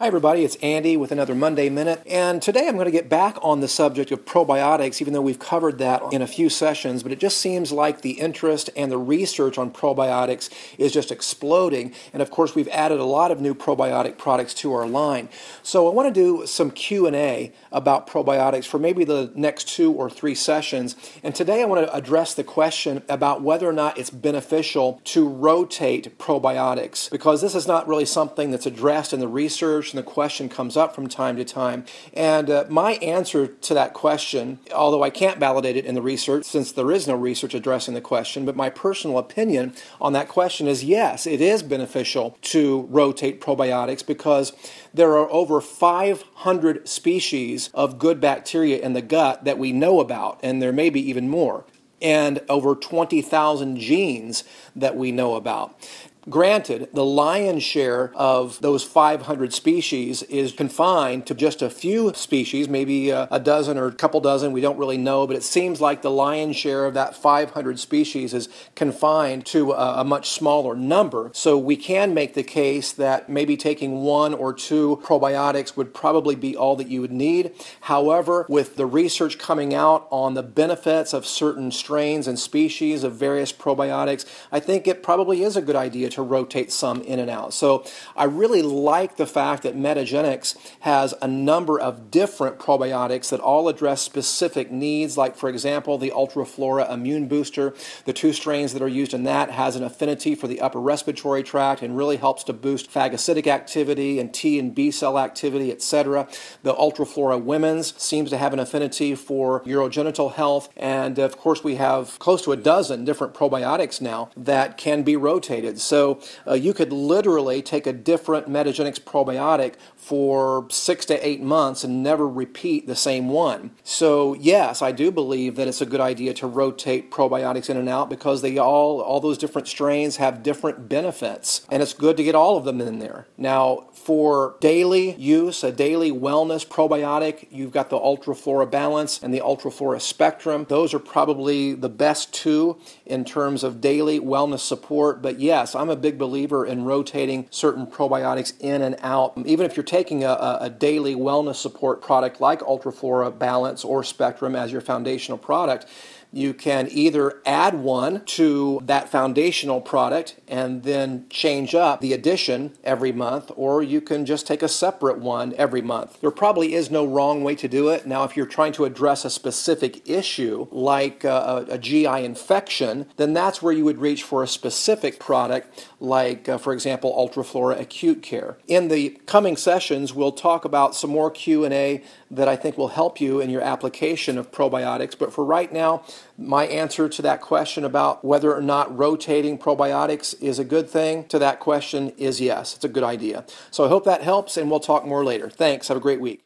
Hi, everybody. It's Andy with another Monday Minute. And today I'm going to get back on the subject of probiotics, even though we've covered that in a few sessions. But it just seems like the interest and the research on probiotics is just exploding. And of course, we've added a lot of new probiotic products to our line. So I want to do some Q&A about probiotics for maybe the next two or three sessions. And today I want to address the question about whether or not it's beneficial to rotate probiotics, because this is not really something that's addressed in the research and the question comes up from time to time. And uh, my answer to that question, although I can't validate it in the research since there is no research addressing the question, but my personal opinion on that question is yes, it is beneficial to rotate probiotics because there are over 500 species of good bacteria in the gut that we know about, and there may be even more and over 20,000 genes that we know about. Granted, the lion's share of those 500 species is confined to just a few species, maybe a, a, dozen or a couple dozen, we don't really know, but it seems like the lion's share of that 500 species is confined to a, a much smaller number. So we can make the case that maybe taking one or two probiotics would probably be all that you would need. However, with the research coming out on the benefits of certain strains and species of various probiotics, I think it probably is a good idea to to rotate some in and out. So I really like the fact that Metagenics has a number of different probiotics that all address specific needs, like for example, the Ultraflora Immune Booster. The two strains that are used in that has an affinity for the upper respiratory tract and really helps to boost phagocytic activity and T and B cell activity, etc. The Ultraflora Women's seems to have an affinity for urogenital health, and of course we have close to a dozen different probiotics now that can be rotated. So so uh, you could literally take a different Metagenics probiotic for six to eight months and never repeat the same one. So yes, I do believe that it's a good idea to rotate probiotics in and out because they all all those different strains have different benefits, and it's good to get all of them in there. Now, for daily use, a daily wellness probiotic, you've got the Ultraflora Balance and the Ultraflora Spectrum. Those are probably the best two in terms of daily wellness support. But yes, I'm a big believer in rotating certain probiotics in and out. Even if you're taking a, a daily wellness support product like Ultraflora Balance or Spectrum as your foundational product, you can either add one to that foundational product and then change up the addition every month, or you can just take a separate one every month. There probably is no wrong way to do it. Now, if you're trying to address a specific issue like a, a GI infection, then that's where you would reach for a specific product like, uh, for example, Ultraflora Acute Care. In the coming sessions, we'll talk about some more Q&A that I think will help you in your application of probiotics, but for right now, my answer to that question about whether or not rotating probiotics is a good thing to that question is yes, it's a good idea. So I hope that helps, and we'll talk more later. Thanks. Have a great week.